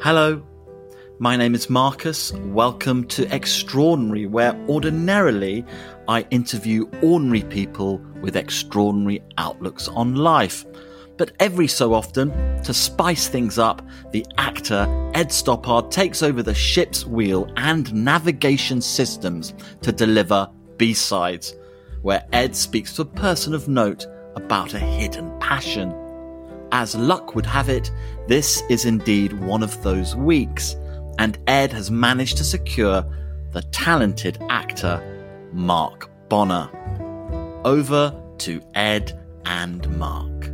Hello, my name is Marcus. Welcome to Extraordinary, where ordinarily I interview ordinary people with extraordinary outlooks on life. But every so often, to spice things up, the actor Ed Stoppard takes over the ship's wheel and navigation systems to deliver B sides, where Ed speaks to a person of note about a hidden passion. As luck would have it, this is indeed one of those weeks, and Ed has managed to secure the talented actor Mark Bonnar. Over to Ed and Mark.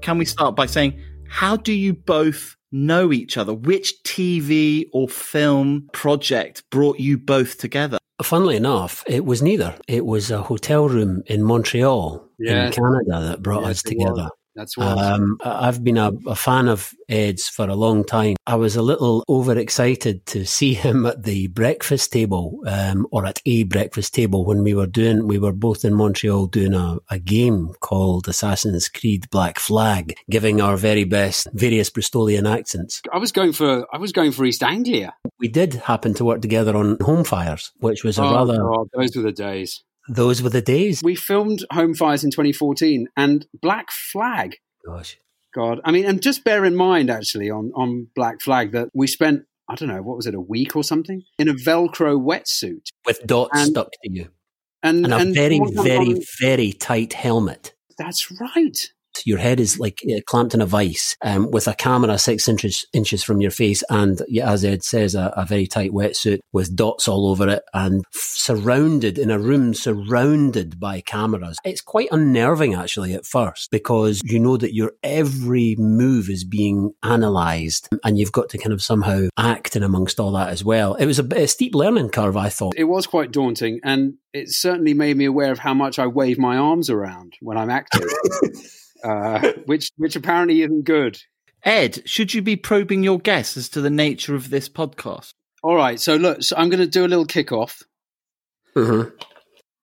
Can we start by saying, how do you both know each other? Which TV or film project brought you both together? Funnily enough, it was neither. It was a hotel room in Montreal, Yes. in Canada, that brought Yes, us it together. That's what. Um, I've been a, a fan of Ed's for a long time. I was a little overexcited to see him at the breakfast table, um, or at a breakfast table when we were doing, we were both in Montreal doing a, a game called Assassin's Creed Black Flag, giving our very best various Bristolian accents. I was going for I was going for East Anglia. We did happen to work together on Home Fires, which was a oh, rather, God, those were the days. Those were the days. We filmed Home Fires in 2014 and Black Flag. Gosh. God, I mean, and just bear in mind actually on on Black Flag that we spent I don't know what was it a week or something in a Velcro wetsuit With dots And- stuck to you. and And a very, very, on- very tight helmet. that's right. Your head is like uh, clamped in a vice um, with a camera six inches inches from your face and as ed says a, a very tight wetsuit with dots all over it and f- surrounded in a room surrounded by cameras. It's quite unnerving actually at first because you know that your every move is being analyzed and you've got to kind of somehow act in amongst all that as well. It was a, a steep learning curve i thought. It was quite daunting, and it certainly made me aware of how much I wave my arms around when I'm acting, uh, which which apparently isn't good. Ed, should you be probing your guests as to the nature of this podcast? All right, so look, so I'm going to do a little kickoff. Mhm.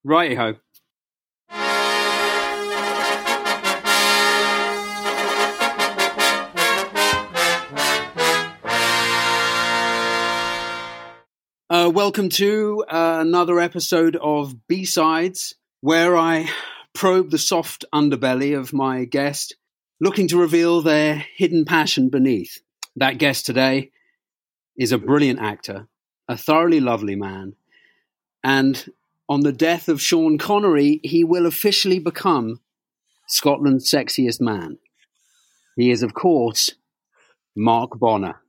Righty ho. Uh, welcome to uh, another episode of B Sides, where I probe the soft underbelly of my guest, looking to reveal their hidden passion beneath. That guest today is a brilliant actor, a thoroughly lovely man, and on the death of Sean Connery, he will officially become Scotland's sexiest man. He is, of course, Mark Bonnar.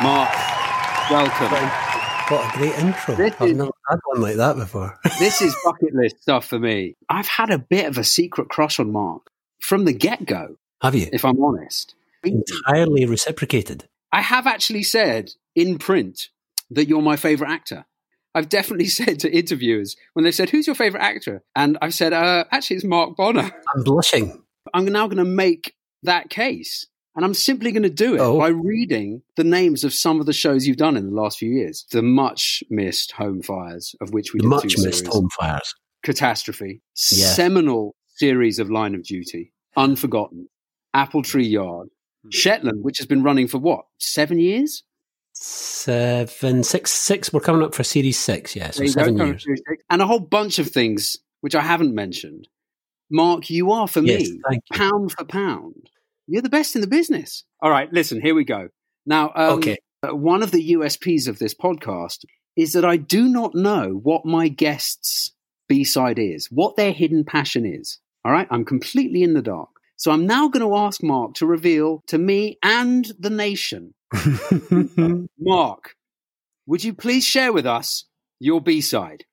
Mark, welcome. What a great intro This i've is- never had one like that before This is bucket list stuff for me. I've had a bit of a secret crush on Mark from the get go, have you if I'm honest. entirely reciprocated I have actually said in print that you're my favorite actor. I've definitely said to interviewers when they said, Who's your favorite actor? And I've said, uh, Actually, it's Mark Bonnar. i'm blushing I'm now going to make that case. And I'm simply going to do it Oh. by reading the names of some of the shows you've done in the last few years. The much missed Home Fires, of which we the did much two missed series. home fires. Catastrophe, Yeah. seminal series of Line of Duty, Unforgotten, Apple Tree Yard, hmm. Shetland, which has been running for what, seven years? Seven, six, six. We're coming up for series six, yeah. So There go, seven years. Six. And a whole bunch of things which I haven't mentioned. Mark, you are for Yes, me, thank you. pound for pound, you're the best in the business. All right, listen, here we go. Now, um, Okay. uh, one of the USPs of this podcast is that I do not know what my guests' B side is, what their hidden passion is. All right, I'm completely in the dark. So I'm now going to ask Mark to reveal to me and the nation. Mark, would you please share with us your B side?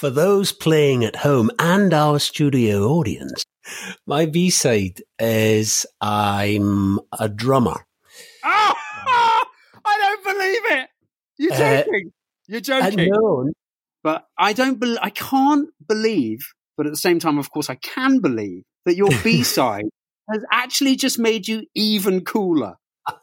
For those playing at home and our studio audience, my B side is I'm a drummer. Oh, I don't believe it. You're Uh, joking. You're And joking. no, But I don't. Be- I can't believe. But at the same time, of course, I can believe that your B side has actually just made you even cooler.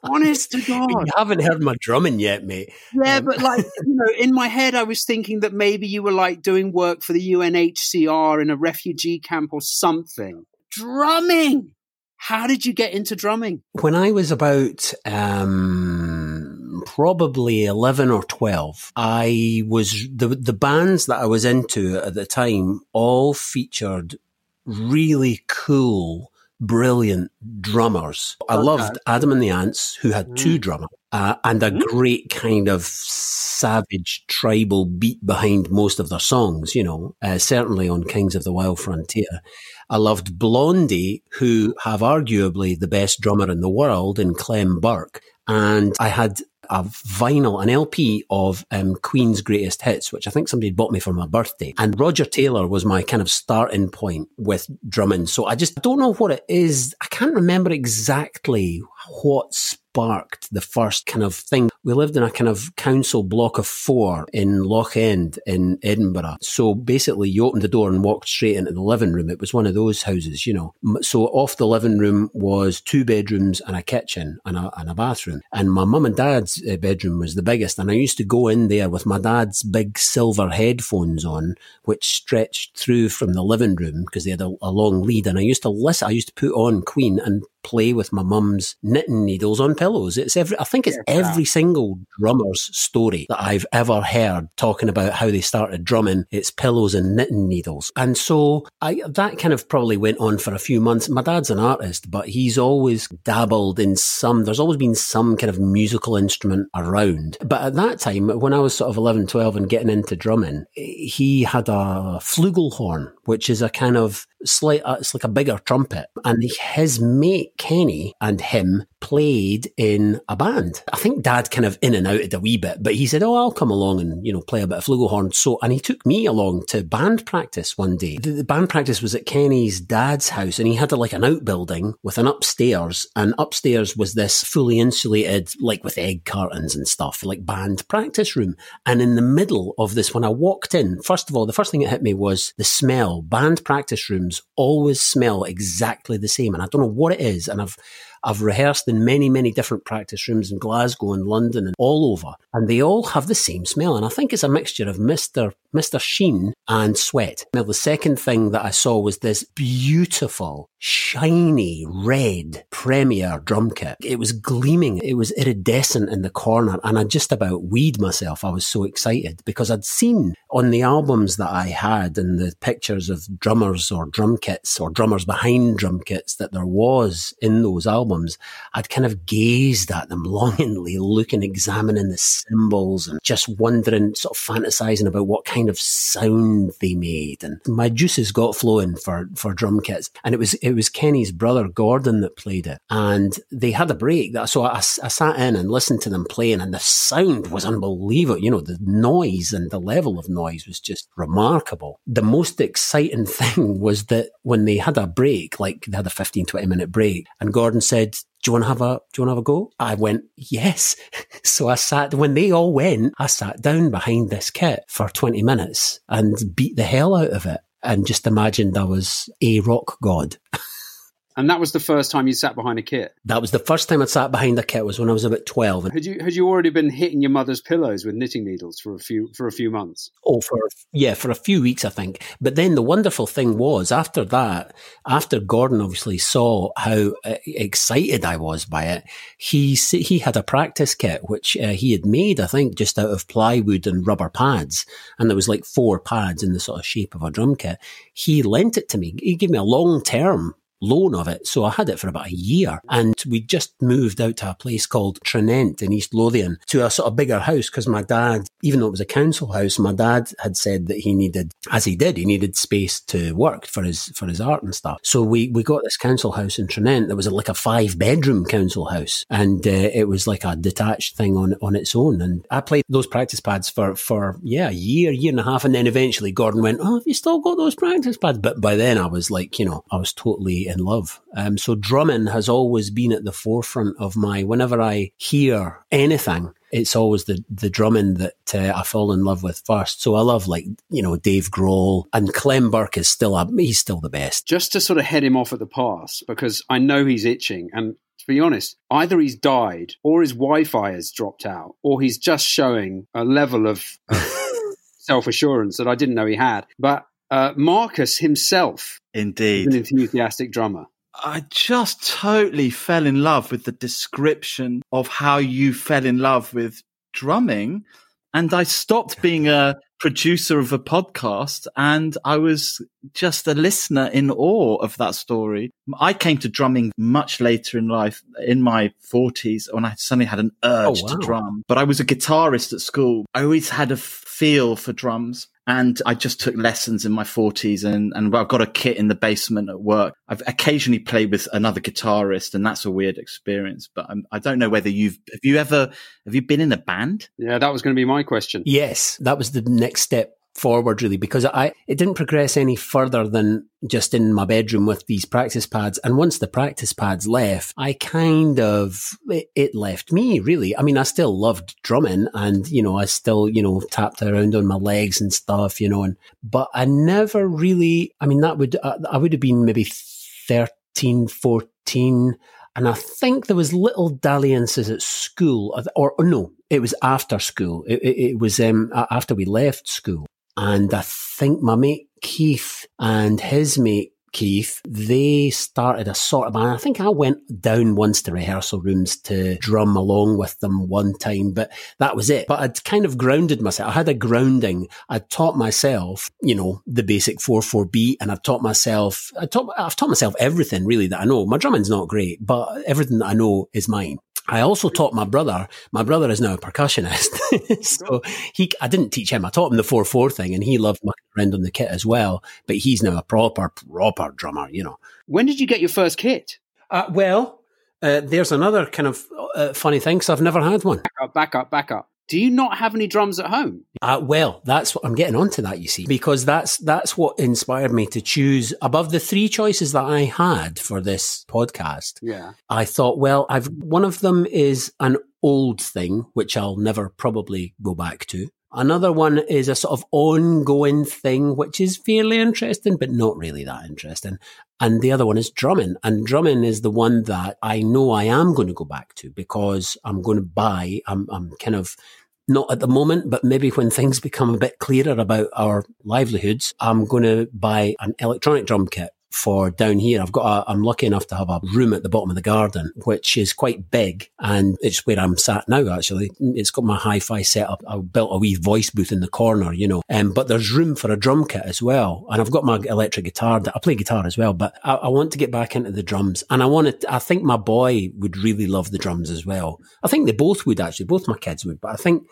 Honest to God. You haven't heard my drumming yet, mate. Yeah, um, but like, you know, in my head, I was thinking that maybe you were like doing work for the UNHCR in a refugee camp or something. Drumming. How did you get into drumming? When I was about, um, probably 11 or 12, I was, the, the bands that I was into at the time all featured really cool brilliant drummers. I loved Adam and the Ants, who had mm. two drummers, uh, and a mm. great kind of savage tribal beat behind most of their songs, you know, uh, certainly on Kings of the Wild Frontier. I loved Blondie, who have arguably the best drummer in the world in Clem Burke. And I had a vinyl, an LP of um, Queen's greatest hits, which I think somebody bought me for my birthday. And Roger Taylor was my kind of starting point with drumming. So I just don't know what it is. I can't remember exactly what sparked the first kind of thing. We lived in a kind of council block of four in Loch End in Edinburgh. So basically, you opened the door and walked straight into the living room. It was one of those houses, you know. So off the living room was two bedrooms and a kitchen and a, and a bathroom. And my mum and dad's uh, bedroom was the biggest. And I used to go in there with my dad's big silver headphones on, which stretched through from the living room because they had a, a long lead. And I used to listen, I used to put on Queen and play with my mum's knitting needles on pillows. It's every, I think it's every single drummer's story that I've ever heard talking about how they started drumming. It's pillows and knitting needles. And so I, that kind of probably went on for a few months. My dad's an artist, but he's always dabbled in some, there's always been some kind of musical instrument around. But at that time, when I was sort of 11, 12 and getting into drumming, he had a flugelhorn, which is a kind of slight, uh, it's like a bigger trumpet. And his mate, Kenny, and him played in a band. I think dad kind of in and out a wee bit, but he said, Oh, I'll come along and, you know, play a bit of flugelhorn. So, and he took me along to band practice one day. The, the band practice was at Kenny's dad's house and he had a, like an outbuilding with an upstairs and upstairs was this fully insulated, like with egg cartons and stuff, like band practice room. And in the middle of this, when I walked in, first of all, the first thing that hit me was the smell. Band practice rooms always smell exactly the same. And I don't know what it is. And I've, I've rehearsed in many, many different practice rooms in Glasgow and London and all over, and they all have the same smell. And I think it's a mixture of Mr. Mr. Sheen and sweat. Now, the second thing that I saw was this beautiful, shiny, red Premier drum kit. It was gleaming. It was iridescent in the corner, and I just about weed myself. I was so excited because I'd seen on the albums that I had and the pictures of drummers or drum kits or drummers behind drum kits that there was in those albums. I'd kind of gazed at them longingly, looking, examining the cymbals and just wondering, sort of fantasizing about what kind of sound they made. And my juices got flowing for, for drum kits. And it was, it was Kenny's brother, Gordon, that played it. And they had a break. So I, I sat in and listened to them playing and the sound was unbelievable. You know, the noise and the level of noise was just remarkable. The most exciting thing was that when they had a break, like they had a 15, 20 minute break, and Gordon said, do you want to have a, do you want to have a go? I went, yes. so I sat, when they all went, I sat down behind this kit for 20 minutes and beat the hell out of it and just imagined I was a rock god. And that was the first time you sat behind a kit. That was the first time I sat behind a kit was when I was about twelve. Had you had you already been hitting your mother's pillows with knitting needles for a few for a few months? Oh, for yeah, for a few weeks, I think. But then the wonderful thing was after that, after Gordon obviously saw how uh, excited I was by it, he he had a practice kit which uh, he had made, I think, just out of plywood and rubber pads, and there was like four pads in the sort of shape of a drum kit. He lent it to me. He gave me a long term loan of it. So I had it for about a year and we just moved out to a place called Tranent in East Lothian to a sort of bigger house because my dad, even though it was a council house, my dad had said that he needed, as he did, he needed space to work for his, for his art and stuff. So we, we got this council house in Tranent that was like a five bedroom council house and uh, it was like a detached thing on, on its own. And I played those practice pads for, for, yeah, a year, year and a half. And then eventually Gordon went, Oh, have you still got those practice pads? But by then I was like, you know, I was totally in love. Um, so drumming has always been at the forefront of my, whenever I hear anything, it's always the, the drumming that uh, I fall in love with first. So I love like, you know, Dave Grohl and Clem Burke is still, a, he's still the best. Just to sort of head him off at the pass because I know he's itching and To be honest, either he's died or his Wi-Fi has dropped out, or he's just showing a level of self-assurance that I didn't know he had. But uh, Marcus himself, indeed, an enthusiastic drummer. I just totally fell in love with the description of how you fell in love with drumming. And I stopped being a producer of a podcast and I was just a listener in awe of that story. I came to drumming much later in life, in my 40s, when I suddenly had an oh, urge oh, wow. to drum. But I was a guitarist at school. I always had a feel for drums. And I just took lessons in my forties and, and I've got a kit in the basement at work. I've occasionally played with another guitarist and that's a weird experience, but I'm, I do not know whether you've, have you ever, have you been in a band? Yeah, that was going to be my question. Yes, that was the next step forward really because I it didn't progress any further than just in my bedroom with these practice pads and once the practice pads left I kind of it, it, left me really I mean I still loved drumming and you know I still you know tapped around on my legs and stuff you know and but I never really I mean that would uh, I would have been maybe 13 14 and I think there was little dalliances at school, or, or no, it was after school. It, it, it was um, after we left school. And I think my mate Keith and his mate Keith, they started a sort of band. I think I went down once to rehearsal rooms to drum along with them one time, but that was it. But I'd kind of grounded myself. I had a grounding. I'd taught myself, you know, the basic 4-4 beat and I've taught myself, I taught, I've taught myself everything really that I know. My drumming's not great, but everything that I know is mine. I also taught my brother. My brother is now a percussionist, so he. I didn't teach him. I taught him the four four thing, and he loved mucking around on the kit as well. But he's now a proper proper drummer. You know. When did you get your first kit? Uh, well, uh, there's another kind of uh, funny thing. So I've never had one. Back up, back up, back up. Do you not have any drums at home? Uh, well, that's what I'm getting onto that, you see, because that's, that's what inspired me to choose above the three choices that I had for this podcast. Yeah. I thought, well, I've, one of them is an old thing, which I'll never probably go back to. Another one is a sort of ongoing thing, which is fairly interesting, but not really that interesting. And the other one is drumming. And drumming is the one that I know I am going to go back to because I'm going to buy, I'm, I'm kind of not at the moment, but maybe when things become a bit clearer about our livelihoods, I'm going to buy an electronic drum kit for down here. I've got a, I'm lucky enough to have a room at the bottom of the garden, which is quite big. And it's where I'm sat now, actually. It's got my hi-fi set up. I built a wee voice booth in the corner, you know, um, but there's room for a drum kit as well. And I've got my electric guitar. That I play guitar as well, but I, I want to get back into the drums. And I want to, I think my boy would really love the drums as well. I think they both would actually, both my kids would, but I think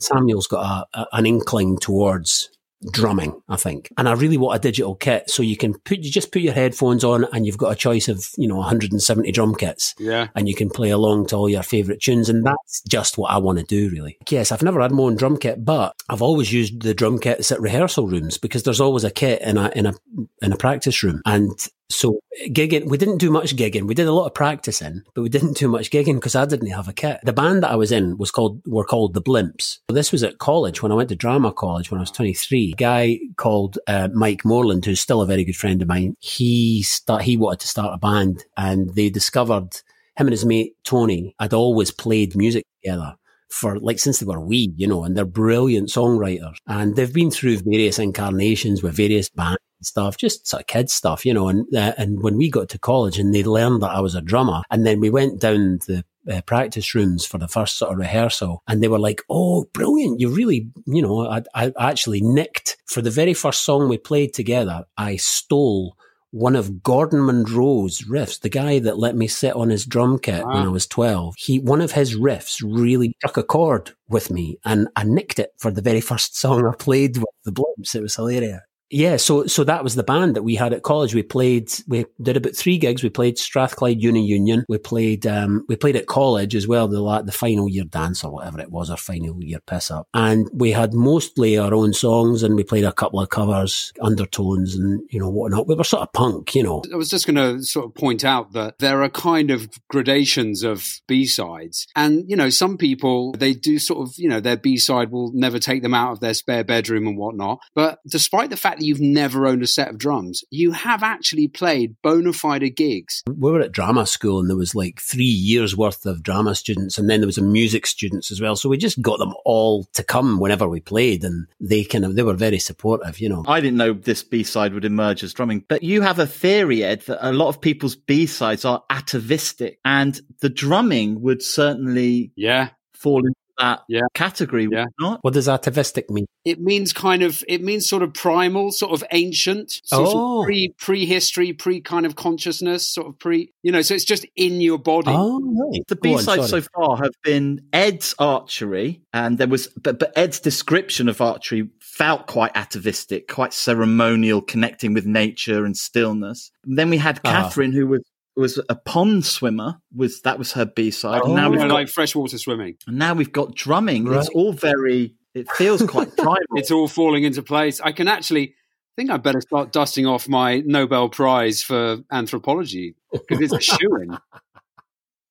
Samuel's got a, a, an inkling towards drumming, I think. And I really want a digital kit so you can put, you just put your headphones on and you've got a choice of, you know, 170 drum kits. Yeah. And you can play along to all your favorite tunes. And that's just what I want to do, really. Yes, I've never had my own drum kit, but I've always used the drum kits at rehearsal rooms because there's always a kit in a, in a, in a practice room. And so gigging, we didn't do much gigging. We did a lot of practicing, but we didn't do much gigging because I didn't have a kit. The band that I was in was called, were called the Blimps. This was at college when I went to drama college when I was 23. A guy called uh, Mike Moreland, who's still a very good friend of mine, he start, he wanted to start a band and they discovered him and his mate Tony had always played music together for like since they were wee, you know, and they're brilliant songwriters. And they've been through various incarnations with various bands stuff, just sort of kids stuff, you know. And uh, and when we got to college and they learned that I was a drummer, and then we went down the uh, practice rooms for the first sort of rehearsal, and they were like, "Oh, brilliant! You really, you know, I, I actually nicked for the very first song we played together. I stole." One of Gordon Monroe's riffs, the guy that let me sit on his drum kit wow. when I was 12, he, one of his riffs really struck a chord with me and I nicked it for the very first song I played with the Blimps. It was hilarious. Yeah, so so that was the band that we had at college. We played, we did about three gigs. We played Strathclyde Uni Union. We played, um, we played at college as well, the the final year dance or whatever it was, our final year piss up. And we had mostly our own songs, and we played a couple of covers, undertones, and you know whatnot. We were sort of punk, you know. I was just going to sort of point out that there are kind of gradations of B sides, and you know some people they do sort of you know their B side will never take them out of their spare bedroom and whatnot. But despite the fact fact that you've never owned a set of drums, you have actually played bona fide gigs. We were at drama school and there was like three years worth of drama students and then there was a music students as well. So we just got them all to come whenever we played and they kind of, they were very supportive, you know. I didn't know this B-side would emerge as drumming, but you have a theory, Ed, that a lot of people's B-sides are atavistic and the drumming would certainly yeah fall into that Yeah. category, Yeah. would not? What does atavistic mean? It means kind of, it means sort of primal, sort of ancient, sort Oh. of pre, prehistory, pre kind of consciousness, sort of pre, you know, so it's just in your body. Oh, right. The Go on, B sides so far have been Ed's archery, and there was, but, but Ed's description of archery felt quite atavistic, quite ceremonial, connecting with nature and stillness. And then we had Ah. Catherine, who was was a pond swimmer. Was that was her B side? Oh. and now we've know, got like freshwater swimming. and now we've got drumming. It's all very. It feels quite primal. It's all falling into place. I can actually I think I better start dusting off my Nobel Prize for anthropology because it's a shoe in.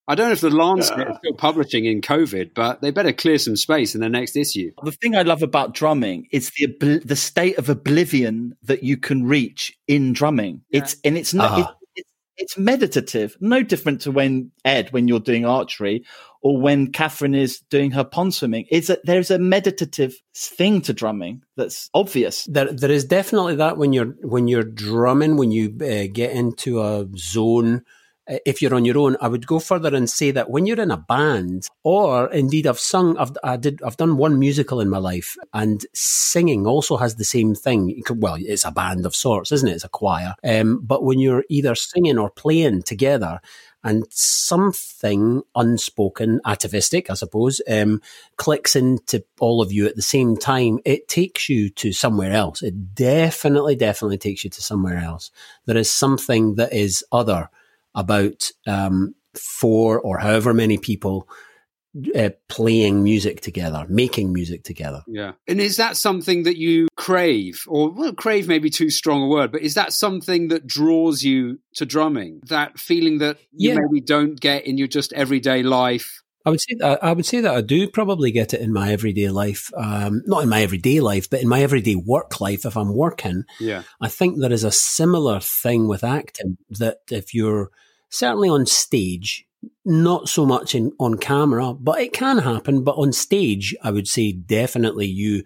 I don't know if the Lancet is still publishing in COVID, but they better clear some space in the next issue. The thing I love about drumming is the obli- the state of oblivion that you can reach in drumming. Yeah. It's and it's not Ah. It, it's meditative, no different to when Ed when you're doing archery or when Catherine is doing her pond swimming. It's a, there's a meditative thing to drumming that's obvious. There, there is definitely that when you're when you're drumming, when you uh, get into a zone. If you're on your own, I would go further and say that when you're in a band, or indeed I've sung, I've I did I've done one musical in my life, and singing also has the same thing. Well, it's a band of sorts, isn't it? It's a choir. Um, but when you're either singing or playing together, and something unspoken, atavistic, I suppose, um, clicks into all of you at the same time, it takes you to somewhere else. It definitely, definitely takes you to somewhere else. There is something that is other about um, four or however many people uh, playing music together, making music together. Yeah. And is that something that you crave? Or, well, crave may be too strong a word, but is that something that draws you to drumming? That feeling that you Yeah. maybe don't get in your just everyday life? I would say that I would say that I do probably get it in my everyday life, um, not in my everyday life, but in my everyday work life. If I'm working, Yeah. I think there is a similar thing with acting that if you're certainly on stage, not so much in on camera, but it can happen. But on stage, I would say definitely you,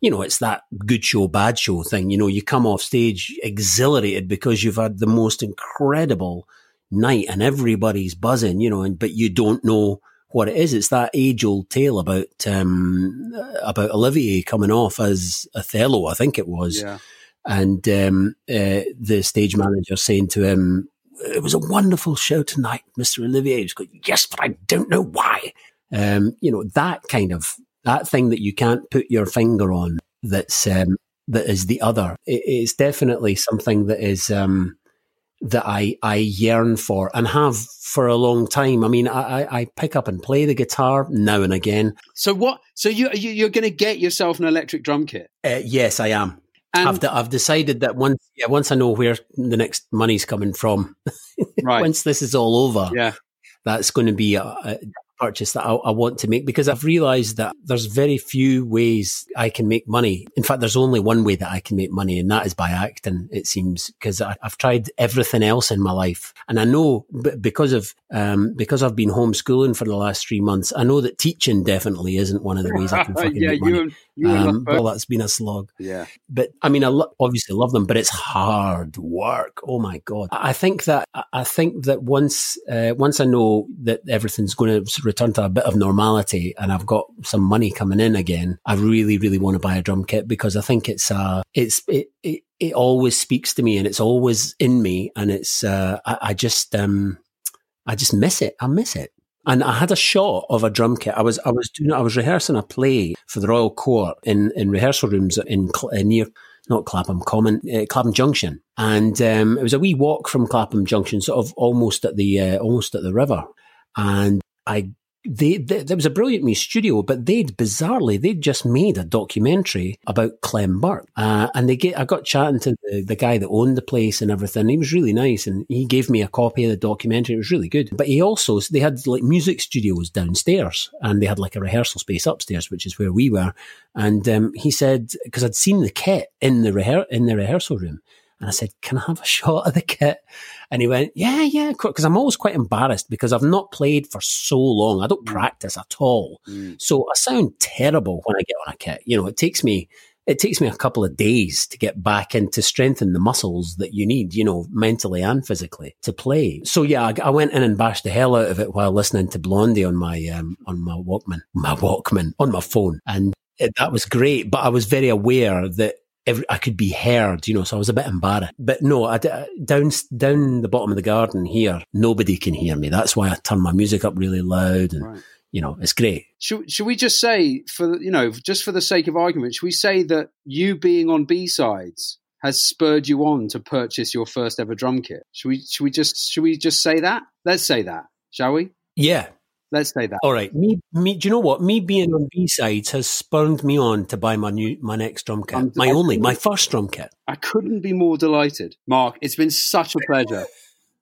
you know, it's that good show, bad show thing. You know, you come off stage exhilarated because you've had the most incredible night and everybody's buzzing, you know, and but you don't know what it is. It's that age old tale about um about Olivier coming off as Othello, I think it was Yeah. and um, uh, the stage manager saying to him, "It was a wonderful show tonight, Mister Olivier." He's going, "Yes, but I don't know why." Um, you know that kind of that thing that you can't put your finger on. That's um, that is the other. It, it's definitely something that is um, that I I yearn for and have for a long time. I mean, I, I, I pick up and play the guitar now and again. So what? So you, you you're going to get yourself an electric drum kit, Uh, yes, I am. And I've, de- I've decided that once, yeah, once I know where the next money's coming from, right, once this is all over, yeah, that's going to be a, a purchase that I, I want to make because I've realized that there's very few ways I can make money. In fact, there's only one way that I can make money, and that is by acting. It seems because I've tried everything else in my life, and I know b- because of um, because I've been homeschooling for the last three months, I know that teaching definitely isn't one of the ways I can fucking yeah, make money. and Um, well, that's been a slog yeah, but I mean, I lo- obviously love them, but it's hard work. Oh my god! I think that I- I think that once uh, once I know that everything's going to return to a bit of normality and I've got some money coming in again, I really really want to buy a drum kit because I think it's uh it's it it, it always speaks to me and it's always in me and it's uh I, I just um I just miss it. I miss it. And I had a shot of a drum kit. I was I was doing I was rehearsing a play for the Royal Court in, in rehearsal rooms in Cl- uh, near not Clapham Common uh, Clapham Junction, and um, it was a wee walk from Clapham Junction, sort of almost at the uh, almost at the river. And I they, they, there was a brilliant music studio, but they'd bizarrely they'd just made a documentary about Clem Burke, uh, and they get I got chatting to the, the guy that owned the place and everything. He was really nice, and he gave me a copy of the documentary. It was really good. But he also they had like music studios downstairs, and they had like a rehearsal space upstairs, which is where we were. And um, he said because I'd seen the kit in the rehe- in the rehearsal room. And I said, Can I have a shot of the kit? And he went, Yeah, yeah, because I'm always quite embarrassed because I've not played for so long. I don't Mm. practice at all. Mm. So I sound terrible when I get on a kit. You know, it takes me it takes me a couple of days to get back and to strengthen the muscles that you need, you know, mentally and physically to play. So yeah, I, I went in and bashed the hell out of it while listening to Blondie on my um, on my Walkman, my Walkman on my phone, and it, that was great. But I was very aware that every, I could be heard, you know, so I was a bit embarrassed. But no, I, down down the bottom of the garden here, nobody can hear me. That's why I turn my music up really loud, and Right. you know, it's great. Should, should we just say, for you know, just for the sake of argument, should we say that you being on B sides has spurred you on to purchase your first ever drum kit? Should we? Should we just? Should we just say that? Let's say that, shall we? Yeah, Let's say that. All right, me, me. Do you know what? Me being on B sides has spurred me on to buy my new, my next drum kit, I'm- my only, my first drum kit. I couldn't be more delighted, Mark. It's been such a pleasure.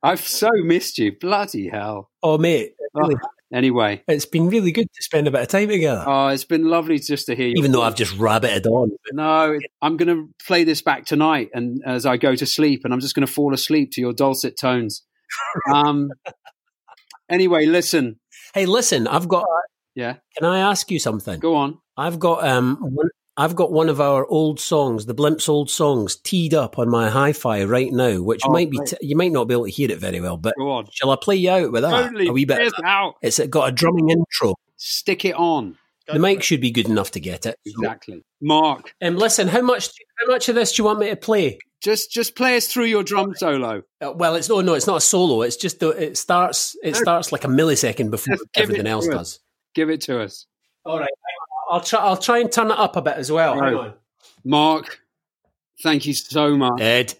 I've so missed you. Bloody hell. Oh, mate, really, Anyway, it's been really good to spend a bit of time together. oh, it's been lovely just to hear you. Even though I've just rabbited on. No, I'm going to play this back tonight, and as I go to sleep, and I'm just going to fall asleep to your dulcet tones. Um. anyway, listen. Hey, listen, I've got. Yeah, Can I ask you something? go on. I've got um, one, I've got one of our old songs, the Blimps' old songs, teed up on my hi-fi right now, which Oh, might be t- you might not be able to hear it very well, but Go on. shall I play you out with that? Totally. A wee bit. Out. It's got a drumming intro. Stick it on. the mic should be good enough to get it. Exactly. Mark, Um, listen, how much how much of this do you want me to play? Just just play us through your drum solo. Uh, well, it's no, no, it's not a solo. It's just the, it starts. It starts like a millisecond before everything else us. does. Give it to us. All right, I'll try. I'll try and turn it up a bit as well. Hang Right. on, Mark, thank you so much. Ed.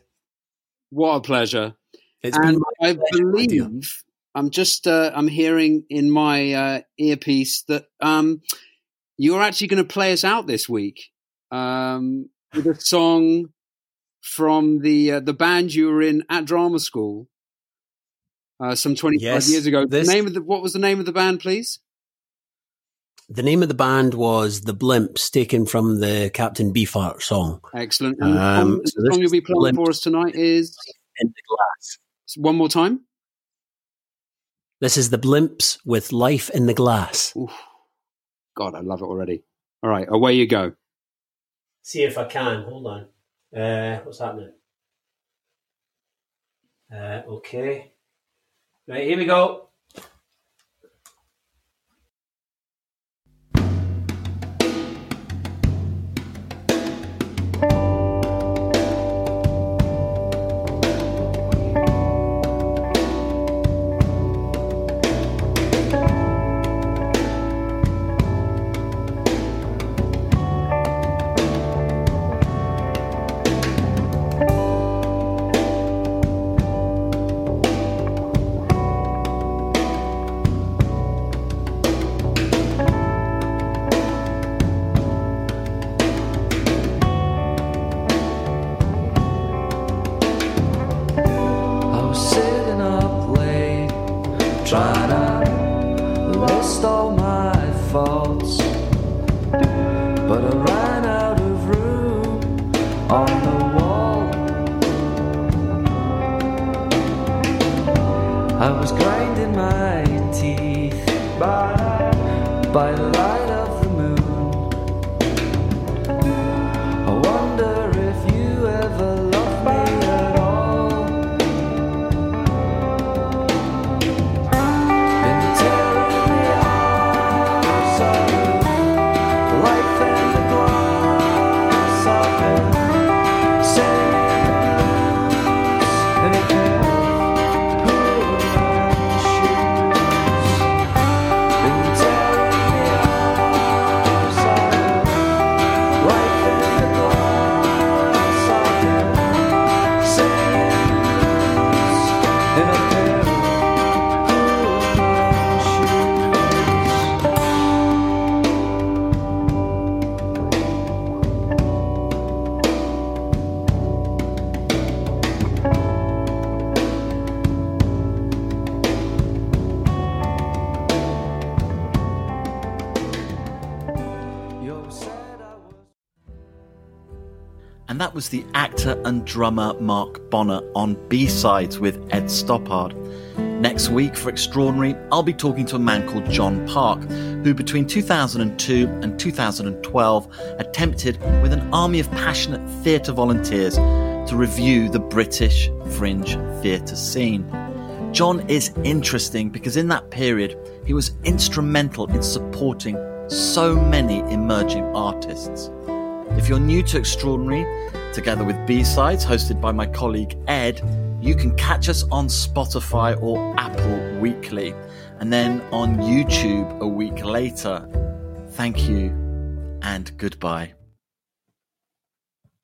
What a pleasure. It's and been I pleasure, believe I'm just uh, I'm hearing in my uh, earpiece that um, you're actually going to play us out this week um, with a song from the uh, the band you were in at drama school uh, some 25 Yes, years ago. this- the name of the what was the name of the band, please? the name of the band was the Blimps, taken from the Captain Beefheart song Excellent. And the Um, song, so the song you'll be playing Blimp. for us tonight is in the glass. one more time. This is the Blimps with Life in the Glass. Oof. God, I love it already. All right, away you go. See if I can. Hold on. Uh, what's happening? Uh, okay. Right, here we go. And that was the actor and drummer Mark Bonnar on B sides with Ed Stoppard. Next week for Extraordinary, I'll be talking to a man called John Park, who between 2002 and 2012 attempted, with an army of passionate theatre volunteers, to review the British fringe theatre scene. John is interesting because in that period, he was instrumental in supporting so many emerging artists. If you're new to Extraordinary, together with B-Sides, hosted by my colleague Ed, you can catch us on Spotify or Apple weekly, and then on YouTube a week later. Thank you and goodbye.